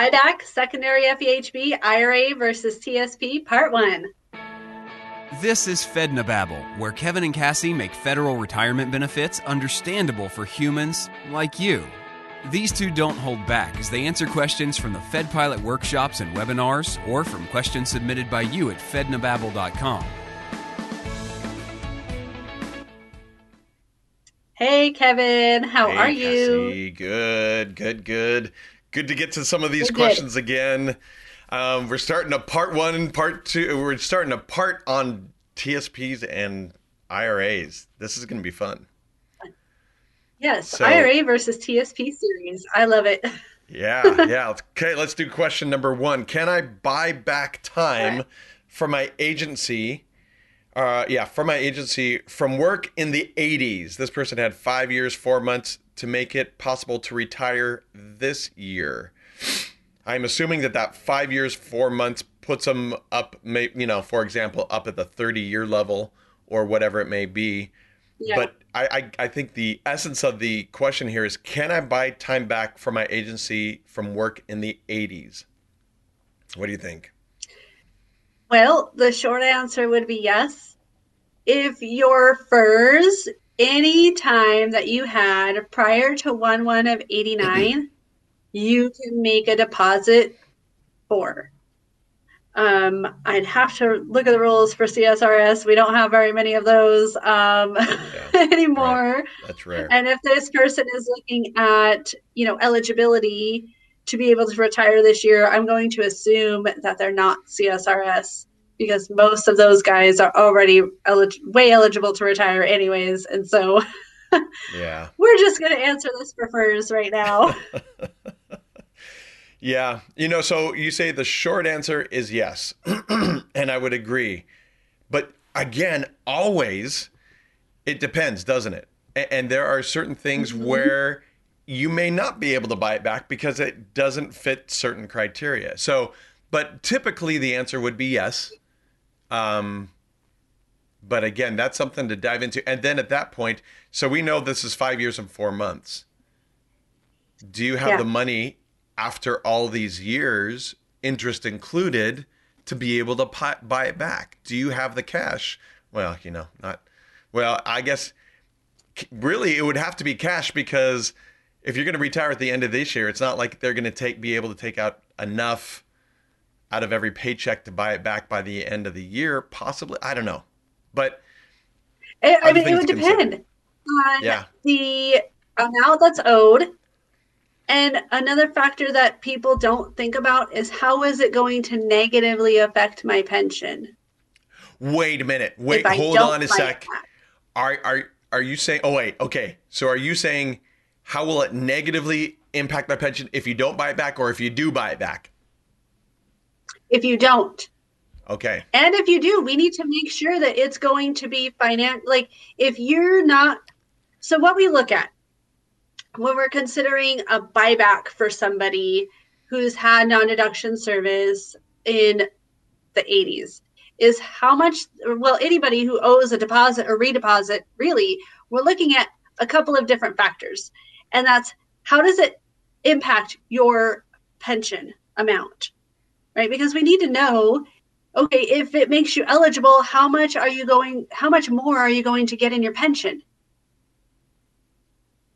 IDAC, secondary FEHB, IRA versus TSP, part one. This is FedNababble, where Kevin and Cassie make federal retirement benefits understandable for humans like you. These two don't hold back as they answer questions from the Fed Pilot workshops and webinars or from questions submitted by you at fednababble.com. Hey, Kevin, how hey, are you? Cassie. Good, good, good. Good to get to some of these Good, questions again. Um, we're starting a part one, part two. We're starting a part on TSPs and IRAs. This is going to be fun. Yes, So- IRA versus TSP series. I love it. Yeah, yeah. Okay, let's do question number one. Can I buy back time from my agency? Uh, yeah, from my agency from work in the 80s. This person had five years, four months to make it possible to retire this year. I'm assuming that that five years, four months puts them up, may- you know, for example, up at the 30 year level or whatever it may be. Yeah. But I, I, I think the essence of the question here is can I buy time back from my agency from work in the 80s? What do you think? Well, the short answer would be yes. If your FERS, any time that you had prior to 1 1 of 89, you can make a deposit for. Um, I'd have to look at the rules for CSRS. We don't have very many of those um, anymore. That's rare. And if this person is looking at, you know, eligibility to be able to retire this year, I'm going to assume that they're not CSRS because most of those guys are already elig- way eligible to retire anyways. And so Yeah. we're just going to answer this for FERS right now. Yeah. You know, so you say the short answer is yes. and I would agree. But again, always it depends, doesn't it? A- And there are certain things mm-hmm. where you may not be able to buy it back because it doesn't fit certain criteria. So, but typically the answer would be yes. Um, but again, that's something to dive into. And then at that point, so we know this is five years and four months. Do you have Yeah. the money after all these years, interest included, to be able to buy it back? Do you have the cash? Well, you know, not. Well, I guess really it would have to be cash because if you're going to retire at the end of this year, it's not like they're going to take be able to take out enough out of every paycheck to buy it back by the end of the year. Possibly, I don't know, but I, mean, it would depend on Yeah. the amount that's owed. And another factor that people don't think about is how is it going to negatively affect my pension? wait a minute, wait, hold on a sec. Are are are you saying? Oh wait, okay. So are you saying how will it negatively impact my pension if you don't buy it back, or if you do buy it back? If you don't, Okay. And if you do, we need to make sure that it's going to be finan like if you're not so what we look at when we're considering a buyback for somebody who's had non-deduction service in the 80s is how much well anybody who owes a deposit or redeposit really we're looking at a couple of different factors. And that's how does it impact your pension amount right? Because we need to know okay if it makes you eligible how much are you going how much more are you going to get in your pension?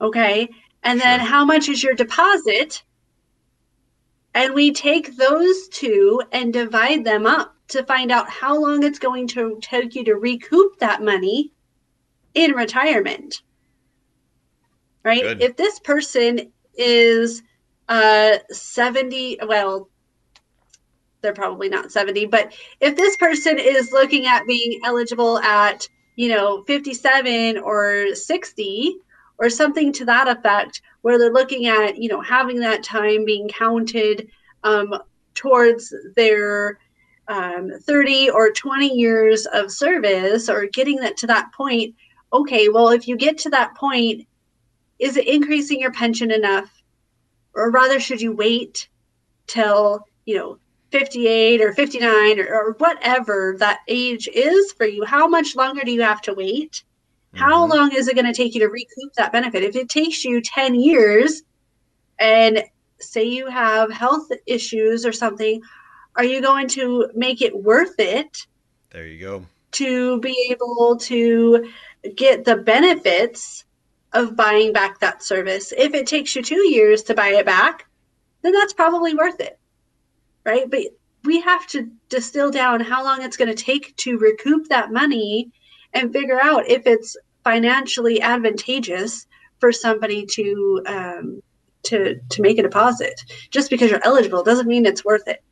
Okay? And then Sure. how much is your deposit? And we take those two and divide them up to find out how long it's going to take you to recoup that money in retirement. Right? Good. if this person is uh 70 well they're probably not 70 but if this person is looking at being eligible at you know 57 or 60 or something to that effect where they're looking at you know having that time being counted um, towards their um, 30 or 20 years of service or getting that to that point okay well if you get to that point is it increasing your pension enough? Or rather should you wait till you know 58 or 59 or, or whatever that age is for you how much longer do you have to wait how Mhm. long is it going to take you to recoup that benefit if it takes you 10 years and say you have health issues or something, are you going to make it worth it There you go. to be able to get the benefits of buying back that service? If it takes you two years to buy it back, then that's probably worth it, right? But we have to distill down how long it's going to take to recoup that money and figure out if it's financially advantageous for somebody to um, to to make a deposit. Just because you're eligible doesn't mean it's worth it.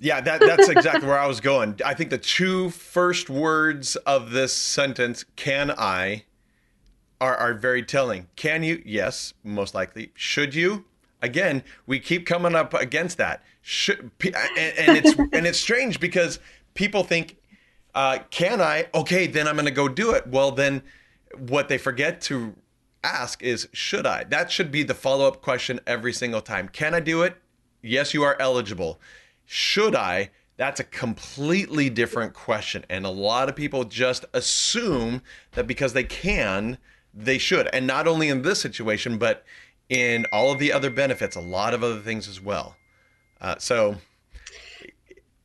Yeah, that, that's exactly where I was going. I think the two first words of this sentence, can I, are, are very telling. Can you? Yes, most likely. Should you? Again, we keep coming up against that. Should and, and it's and it's strange because people think, uh, can I? Okay, then I'm going to go do it. Well, then what they forget to ask is, should I? That should be the follow up question every single time. Can I do it? Yes, you are eligible. Should I? That's a completely different question. And a lot of people just assume that because they can, they should. And not only in this situation, but in all of the other benefits, a lot of other things as well. Uh, so,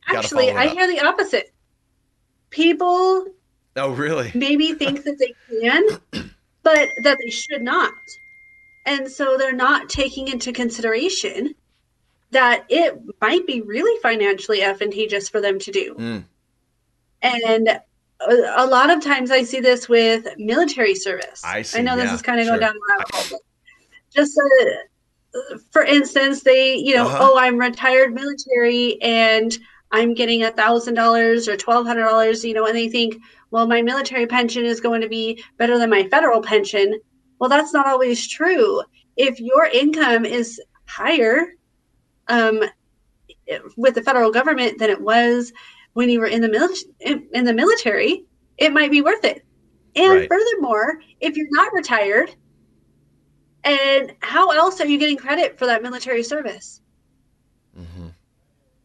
Actually, I hear the opposite. People oh, really? maybe think that they can, but that they should not. And so they're not taking into consideration that it might be really financially advantageous for them to do. Mm. And a a lot of times I see this with military service. I see, I know this yeah, is kind of going sure. down the rabbit hole. Just uh, for instance, they, you know, Uh-huh. oh, I'm retired military and I'm getting a thousand dollars or twelve hundred dollars, you know, and they think, well, my military pension is going to be better than my federal pension. Well, that's not always true. If your income is higher um, with the federal government than it was when you were in the mili- in, in the military, it might be worth it. And Right. furthermore, if you're not retired, and how else are you getting credit for that military service? Mhm.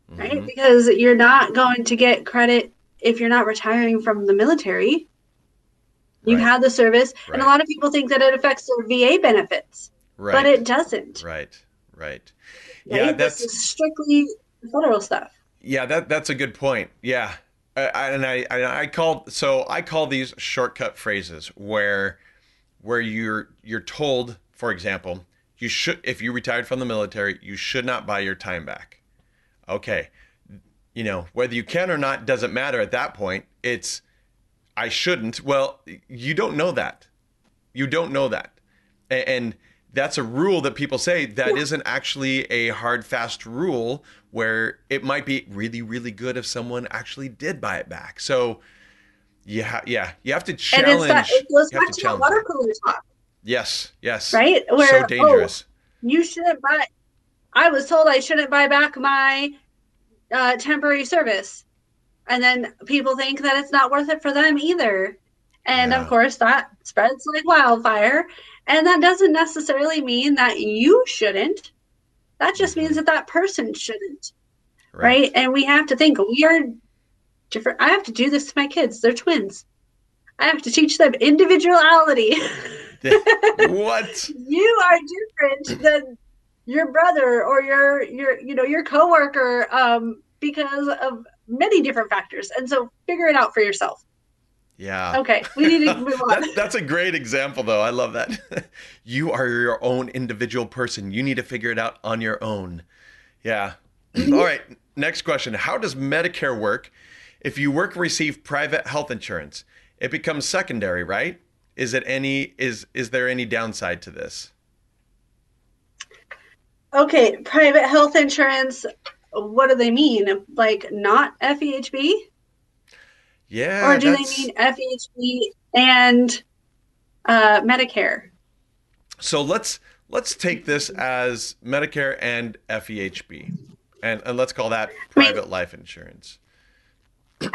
right? Mhm. Because you're not going to get credit if you're not retiring from the military. You've Right. had the service, and a lot of people think that it affects their VA benefits, Right. but it doesn't. Right. Right. right? Yeah, this that's strictly federal stuff. yeah, that that's a good point. Yeah. I, I- and I, I I call so I call these shortcut phrases where where you're you're told, for example, you should if you retired from the military, you should not buy your time back. Okay. You know, whether you can or not doesn't matter at that point. It's I shouldn't. Well, you don't know that. You don't know that. And that's a rule that people say that isn't actually a hard, fast rule where it might be really, really good if someone actually did buy it back. So, yeah, yeah, you have to challenge. And it's that, it goes back to to the challenge water cooler talk, Yes, yes. right? Where so oh, dangerous. you shouldn't buy. I was told I shouldn't buy back my uh, temporary service, and then people think that it's not worth it for them either. And Yeah. of course, that spreads like wildfire. And that doesn't necessarily mean that you shouldn't. That just means that that person shouldn't, right? And we have to think we are different. I have to do this to my kids; they're twins. I have to teach them individuality. what? you are different than your brother or your your you know your coworker um because of many different factors and so figure it out for yourself Yeah. okay we need to move on That, that's a great example, though. I love that. you are your own individual person. You need to figure it out on your own. Yeah. All right. Next question How does Medicare work if you work and receive private health insurance? It becomes secondary, right? Is it any is is there any downside to this? okay private health insurance what do they mean like not fehb Yeah. or do they mean fehb and uh medicare So let's let's take this as Medicare and FEHB, and, and let's call that private life insurance.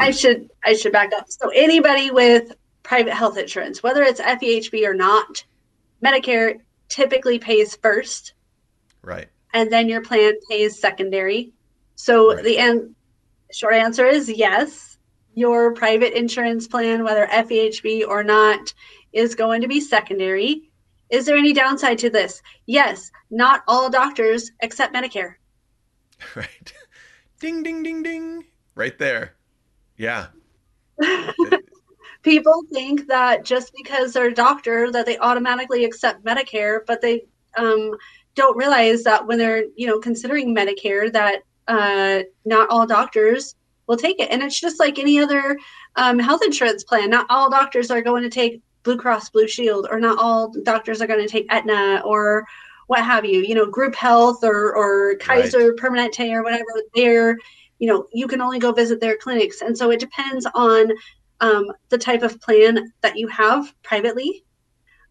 I should I should back up. So anybody with private health insurance, whether it's FEHB or not, Medicare typically pays first, Right. and then your plan pays secondary. So Right. the short answer is yes. Your private insurance plan, whether FEHB or not, is going to be secondary. Is there any downside to this? Yes, not all doctors accept Medicare. Right. ding, ding, ding, ding. Right there. Yeah. People think that just because they're a doctor that they automatically accept Medicare, but they um, don't realize that when they're you know considering Medicare that uh, not all doctors will take it, and it's just like any other um, health insurance plan. Not all doctors are going to take Blue Cross Blue Shield, or not all doctors are going to take Aetna or what have you. You know, Group Health or or Kaiser right. Permanente or whatever. They're you know you can only go visit their clinics, and so it depends on um, the type of plan that you have privately,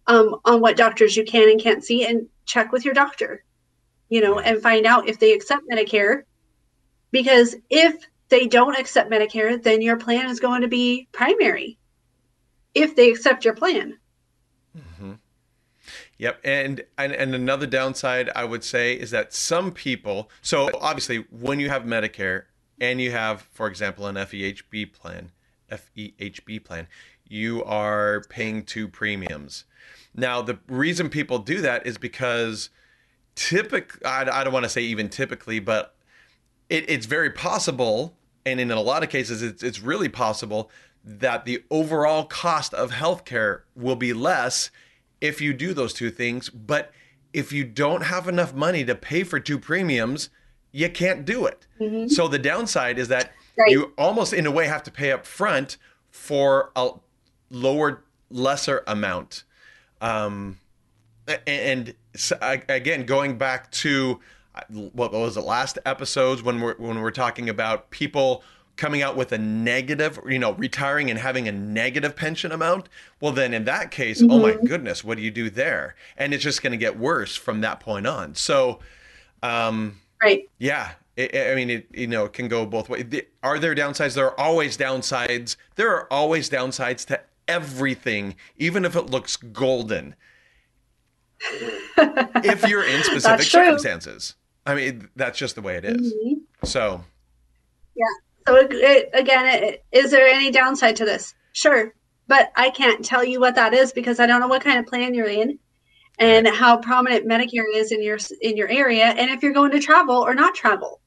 um, on what doctors you can and can't see, and check with your doctor. You know, and find out if they accept Medicare, because if they don't accept Medicare, then your plan is going to be primary if they accept your plan. Mm-hmm. Yep, and, and and another downside I would say is that some people. So obviously, when you have Medicare and you have, for example, an FEHB plan, FEHB plan, you are paying two premiums. Now, the reason people do that is because typically, I, I don't want to say even typically, but it, it's very possible, and in a lot of cases, it's, it's really possible that the overall cost of healthcare will be less if you do those two things. But if you don't have enough money to pay for two premiums, you can't do it. Mm-hmm. So the downside is that right. you almost, in a way, have to pay up front for a lower, lesser amount. Um, and again, going back to what was it last episodes when we're when we're talking about people coming out with a negative, you know, retiring and having a negative pension amount, well, then in that case, mm-hmm. oh my mm-hmm. goodness, what do you do there? And it's just going to get worse from that point on. So, um, right. Yeah. It, I mean, it, you know, it can go both ways. Are there downsides? There are always downsides. There are always downsides to everything, even if it looks golden. if you're in specific circumstances. I mean, that's just the way it is. Mm-hmm. So, yeah. So it, again, it, is there any downside to this? Sure, but I can't tell you what that is because I don't know what kind of plan you're in, and how prominent Medicare is in your in your area, and if you're going to travel or not travel.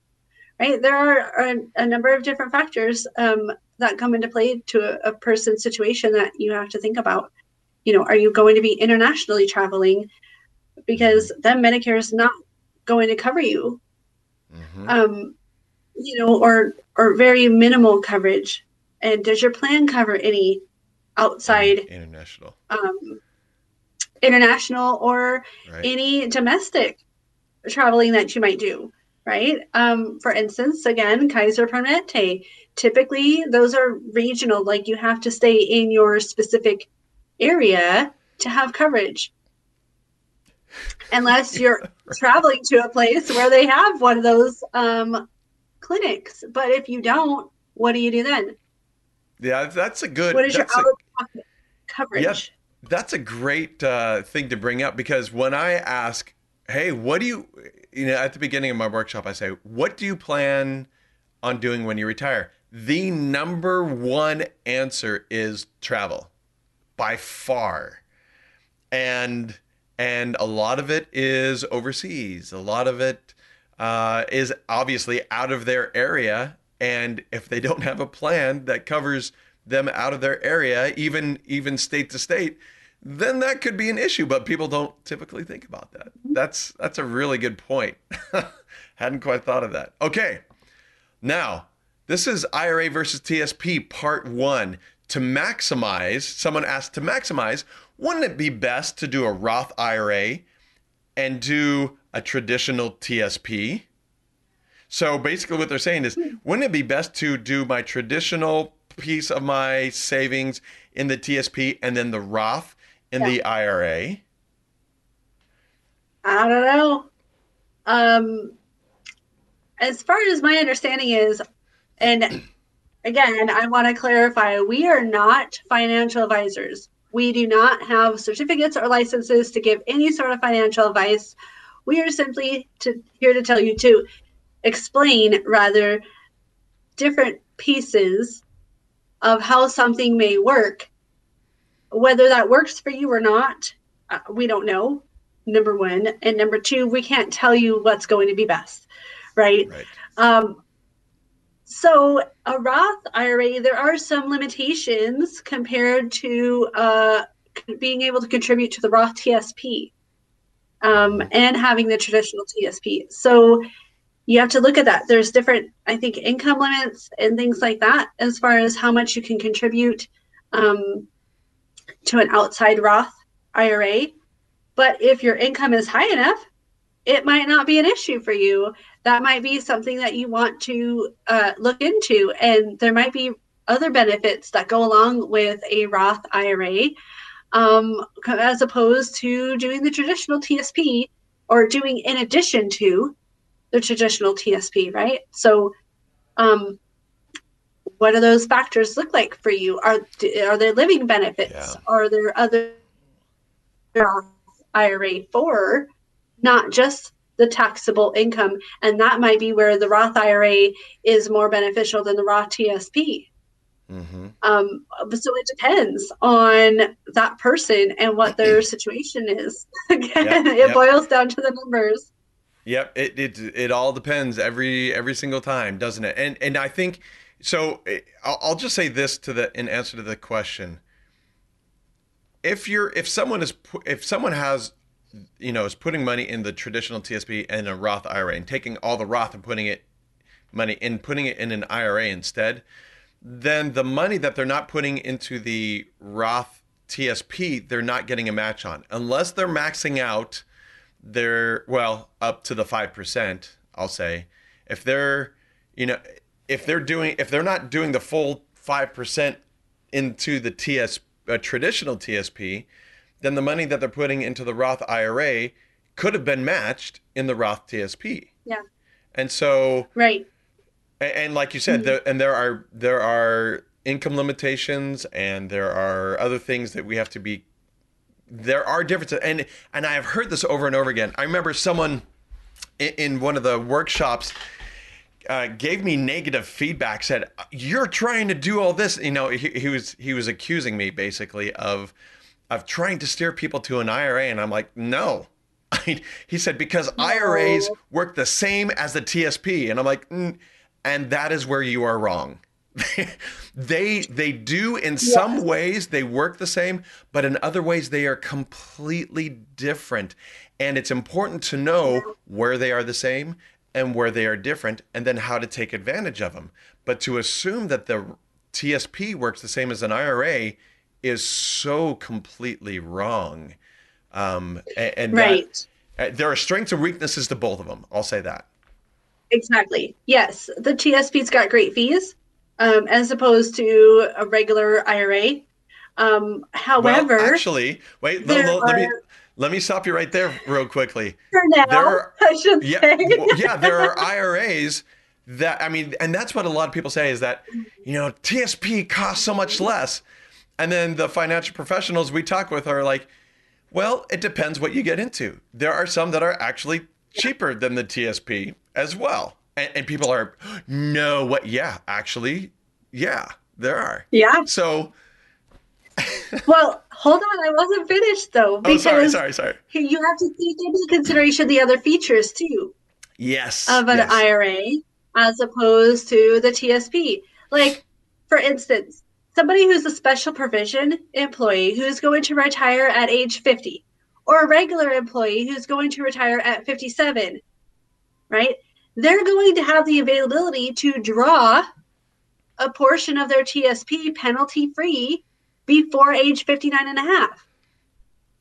Right, there are a, a number of different factors um, that come into play to a, a person's situation that you have to think about. You know, are you going to be internationally traveling? Because then Medicare is not going to cover you. Mm-hmm. Um, you know, or or very minimal coverage. And does your plan cover any outside international, um, international or right. any domestic traveling that you might do? Right. Um, for instance, again, Kaiser Permanente. Typically, those are regional. Like you have to stay in your specific area to have coverage unless you're traveling to a place where they have one of those um, clinics. But if you don't, what do you do then? Yeah, that's a good. What is your out of pocket coverage? Yeah, that's a great uh, thing to bring up because when I ask, "Hey, what do you?" You know, at the beginning of my workshop, I say, "What do you plan on doing when you retire?" The number one answer is travel, by far, and and a lot of it is overseas. A lot of it uh, is obviously out of their area. And if they don't have a plan that covers them out of their area, even even state to state, then that could be an issue. But people don't typically think about that. That's that's a really good point. Hadn't quite thought of that. Okay, now this is IRA versus TSP part one. To maximize, someone asked to maximize, wouldn't it be best to do a Roth IRA and do a traditional TSP. So basically, what they're saying is, hmm. wouldn't it be best to do my traditional piece of my savings in the TSP and then the Roth in yeah. the IRA? I don't know. Um, as far as my understanding is, and again, I want to clarify we are not financial advisors. We do not have certificates or licenses to give any sort of financial advice. We are simply to, here to tell you to explain rather different pieces of how something may work. Whether that works for you or not, uh, we don't know. Number one, and number two, we can't tell you what's going to be best, right? Right. Um, so a Roth IRA, there are some limitations compared to uh, being able to contribute to the Roth TSP um, and having the traditional TSP. So you have to look at that. There's different, I think, income limits and things like that as far as how much you can contribute um, to an outside Roth IRA. But if your income is high enough, it might not be an issue for you. That might be something that you want to uh, look into. And there might be other benefits that go along with a Roth IRA um, as opposed to doing the traditional TSP or doing in addition to the traditional TSP, right? So, um, what do those factors look like for you? Are are there living benefits? Yeah. Are there other IRA for not just the taxable income? And that might be where the Roth IRA is more beneficial than the Roth TSP. Mm-hmm. Um, so it depends on that person and what their situation is. Again, yep, it yep. boils down to the numbers. Yep, it, it it all depends every every single time, doesn't it? And and I think so. Eh, I'll, I'll just say this to the in answer to the question. If you're if someone is if someone has you know is putting money in the traditional TSP and a Roth IRA and taking all the Roth and putting it money and putting it in an IRA instead, then the money that they're not putting into the Roth TSP, they're not getting a match on unless they're maxing out their well up to the 5%, I'll say. If they're, you know, if they're doing if they're not doing the full 5% into the TS uh, traditional TSP, then the money that they're putting into the Roth IRA could have been matched in the Roth TSP. Yeah. And so Right and, and like you said, mm-hmm. there, and there are there are income limitations, and there are other things that we have to be. There are differences, and and I have heard this over and over again. I remember someone in, in one of the workshops. Uh, gave me negative feedback. Said you're trying to do all this. You know, he, he was he was accusing me basically of of trying to steer people to an IRA, and I'm like, no. he said because no. IRAs work the same as the TSP, and I'm like, mm, and that is where you are wrong. they they do in some ways they work the same, but in other ways they are completely different. And it's important to know where they are the same and where they are different and then how to take advantage of them. But to assume that the TSP works the same as an IRA is so completely wrong. Um, and, and right. That, uh, there are strengths and weaknesses to both of them. I'll say that. Exactly. Yes, the TSP's got great fees, um, as opposed to a regular IRA. Um, however, well, actually, wait, let, let, let, me let me stop you right there, real quickly. For now, there are, I should yeah, say. yeah, there are IRAs that I mean, and that's what a lot of people say is that you know TSP costs so much less, and then the financial professionals we talk with are like, well, it depends what you get into. There are some that are actually cheaper than the TSP as well. And, and people are, no, what? Yeah, actually, yeah, there are. Yeah. So. Well, hold on. I wasn't finished though. Because oh, sorry, sorry, sorry. You have to take into consideration the other features too. Yes. Of an yes. IRA as opposed to the TSP. Like, for instance, somebody who's a special provision employee who's going to retire at age 50 or a regular employee who's going to retire at 57, right? They're going to have the availability to draw a portion of their TSP penalty free before age 59 and a half.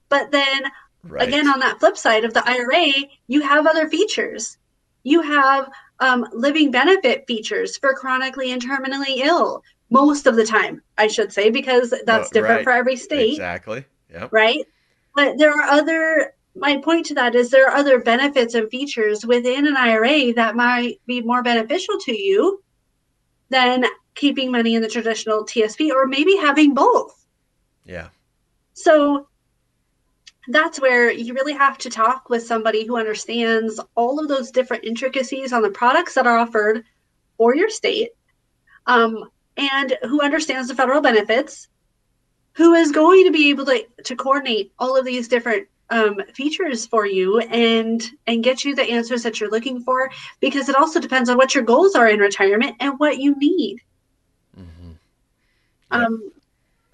But then right. again, on that flip side of the IRA, you have other features. You have um, living benefit features for chronically and terminally ill most of the time, I should say, because that's different right. for every state. Exactly. Yeah. Right. But there are other, my point to that is there are other benefits and features within an IRA that might be more beneficial to you than keeping money in the traditional TSP or maybe having both. Yeah. So that's where you really have to talk with somebody who understands all of those different intricacies on the products that are offered for your state um, and who understands the federal benefits who is going to be able to, to coordinate all of these different um, features for you and and get you the answers that you're looking for because it also depends on what your goals are in retirement and what you need. Um,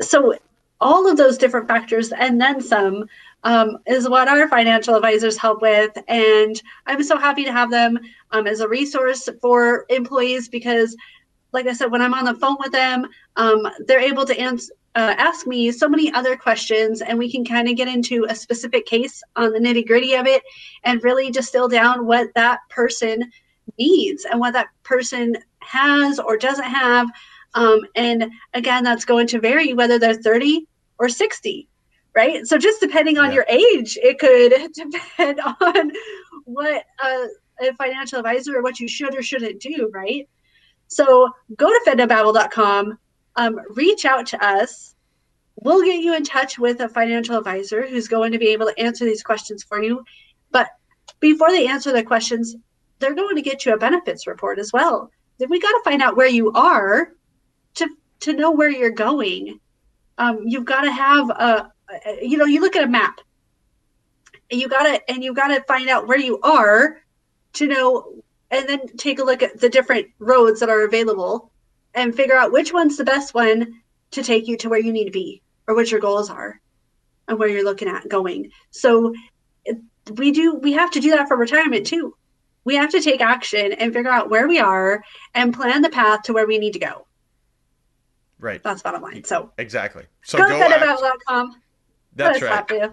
so all of those different factors and then some um, is what our financial advisors help with. And i'm so happy to have them um, as a resource for employees because like i said when i'm on the phone with them um, they're able to answer uh, ask me so many other questions and we can kind of get into a specific case on the nitty gritty of it and really distill down what that person needs and what that person has or doesn't have um, and again that's going to vary whether they're 30 or 60 right so just depending on yeah. your age it could depend on what uh, a financial advisor or what you should or shouldn't do right so go to fednababble.com um, reach out to us. We'll get you in touch with a financial advisor who's going to be able to answer these questions for you. But before they answer the questions, they're going to get you a benefits report as well. Then we got to find out where you are to know where you're going. Um, you've got to have a, a, you know, you look at a map. You got to and you got to find out where you are to know, and then take a look at the different roads that are available and figure out which one's the best one to take you to where you need to be or what your goals are and where you're looking at going. So we do we have to do that for retirement too. We have to take action and figure out where we are and plan the path to where we need to go. Right. That's bottom line. So exactly. So go, go to com. That's right.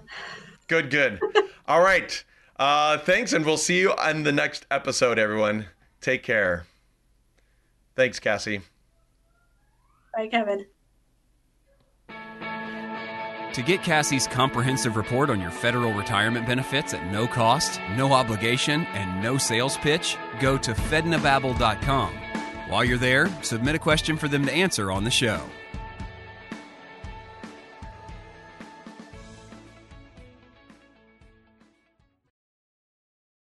Good, good. All right. Uh, thanks, and we'll see you on the next episode, everyone. Take care. Thanks, Cassie. Bye, Kevin. To get Cassie's comprehensive report on your federal retirement benefits at no cost, no obligation, and no sales pitch, go to fednababble.com. While you're there, submit a question for them to answer on the show.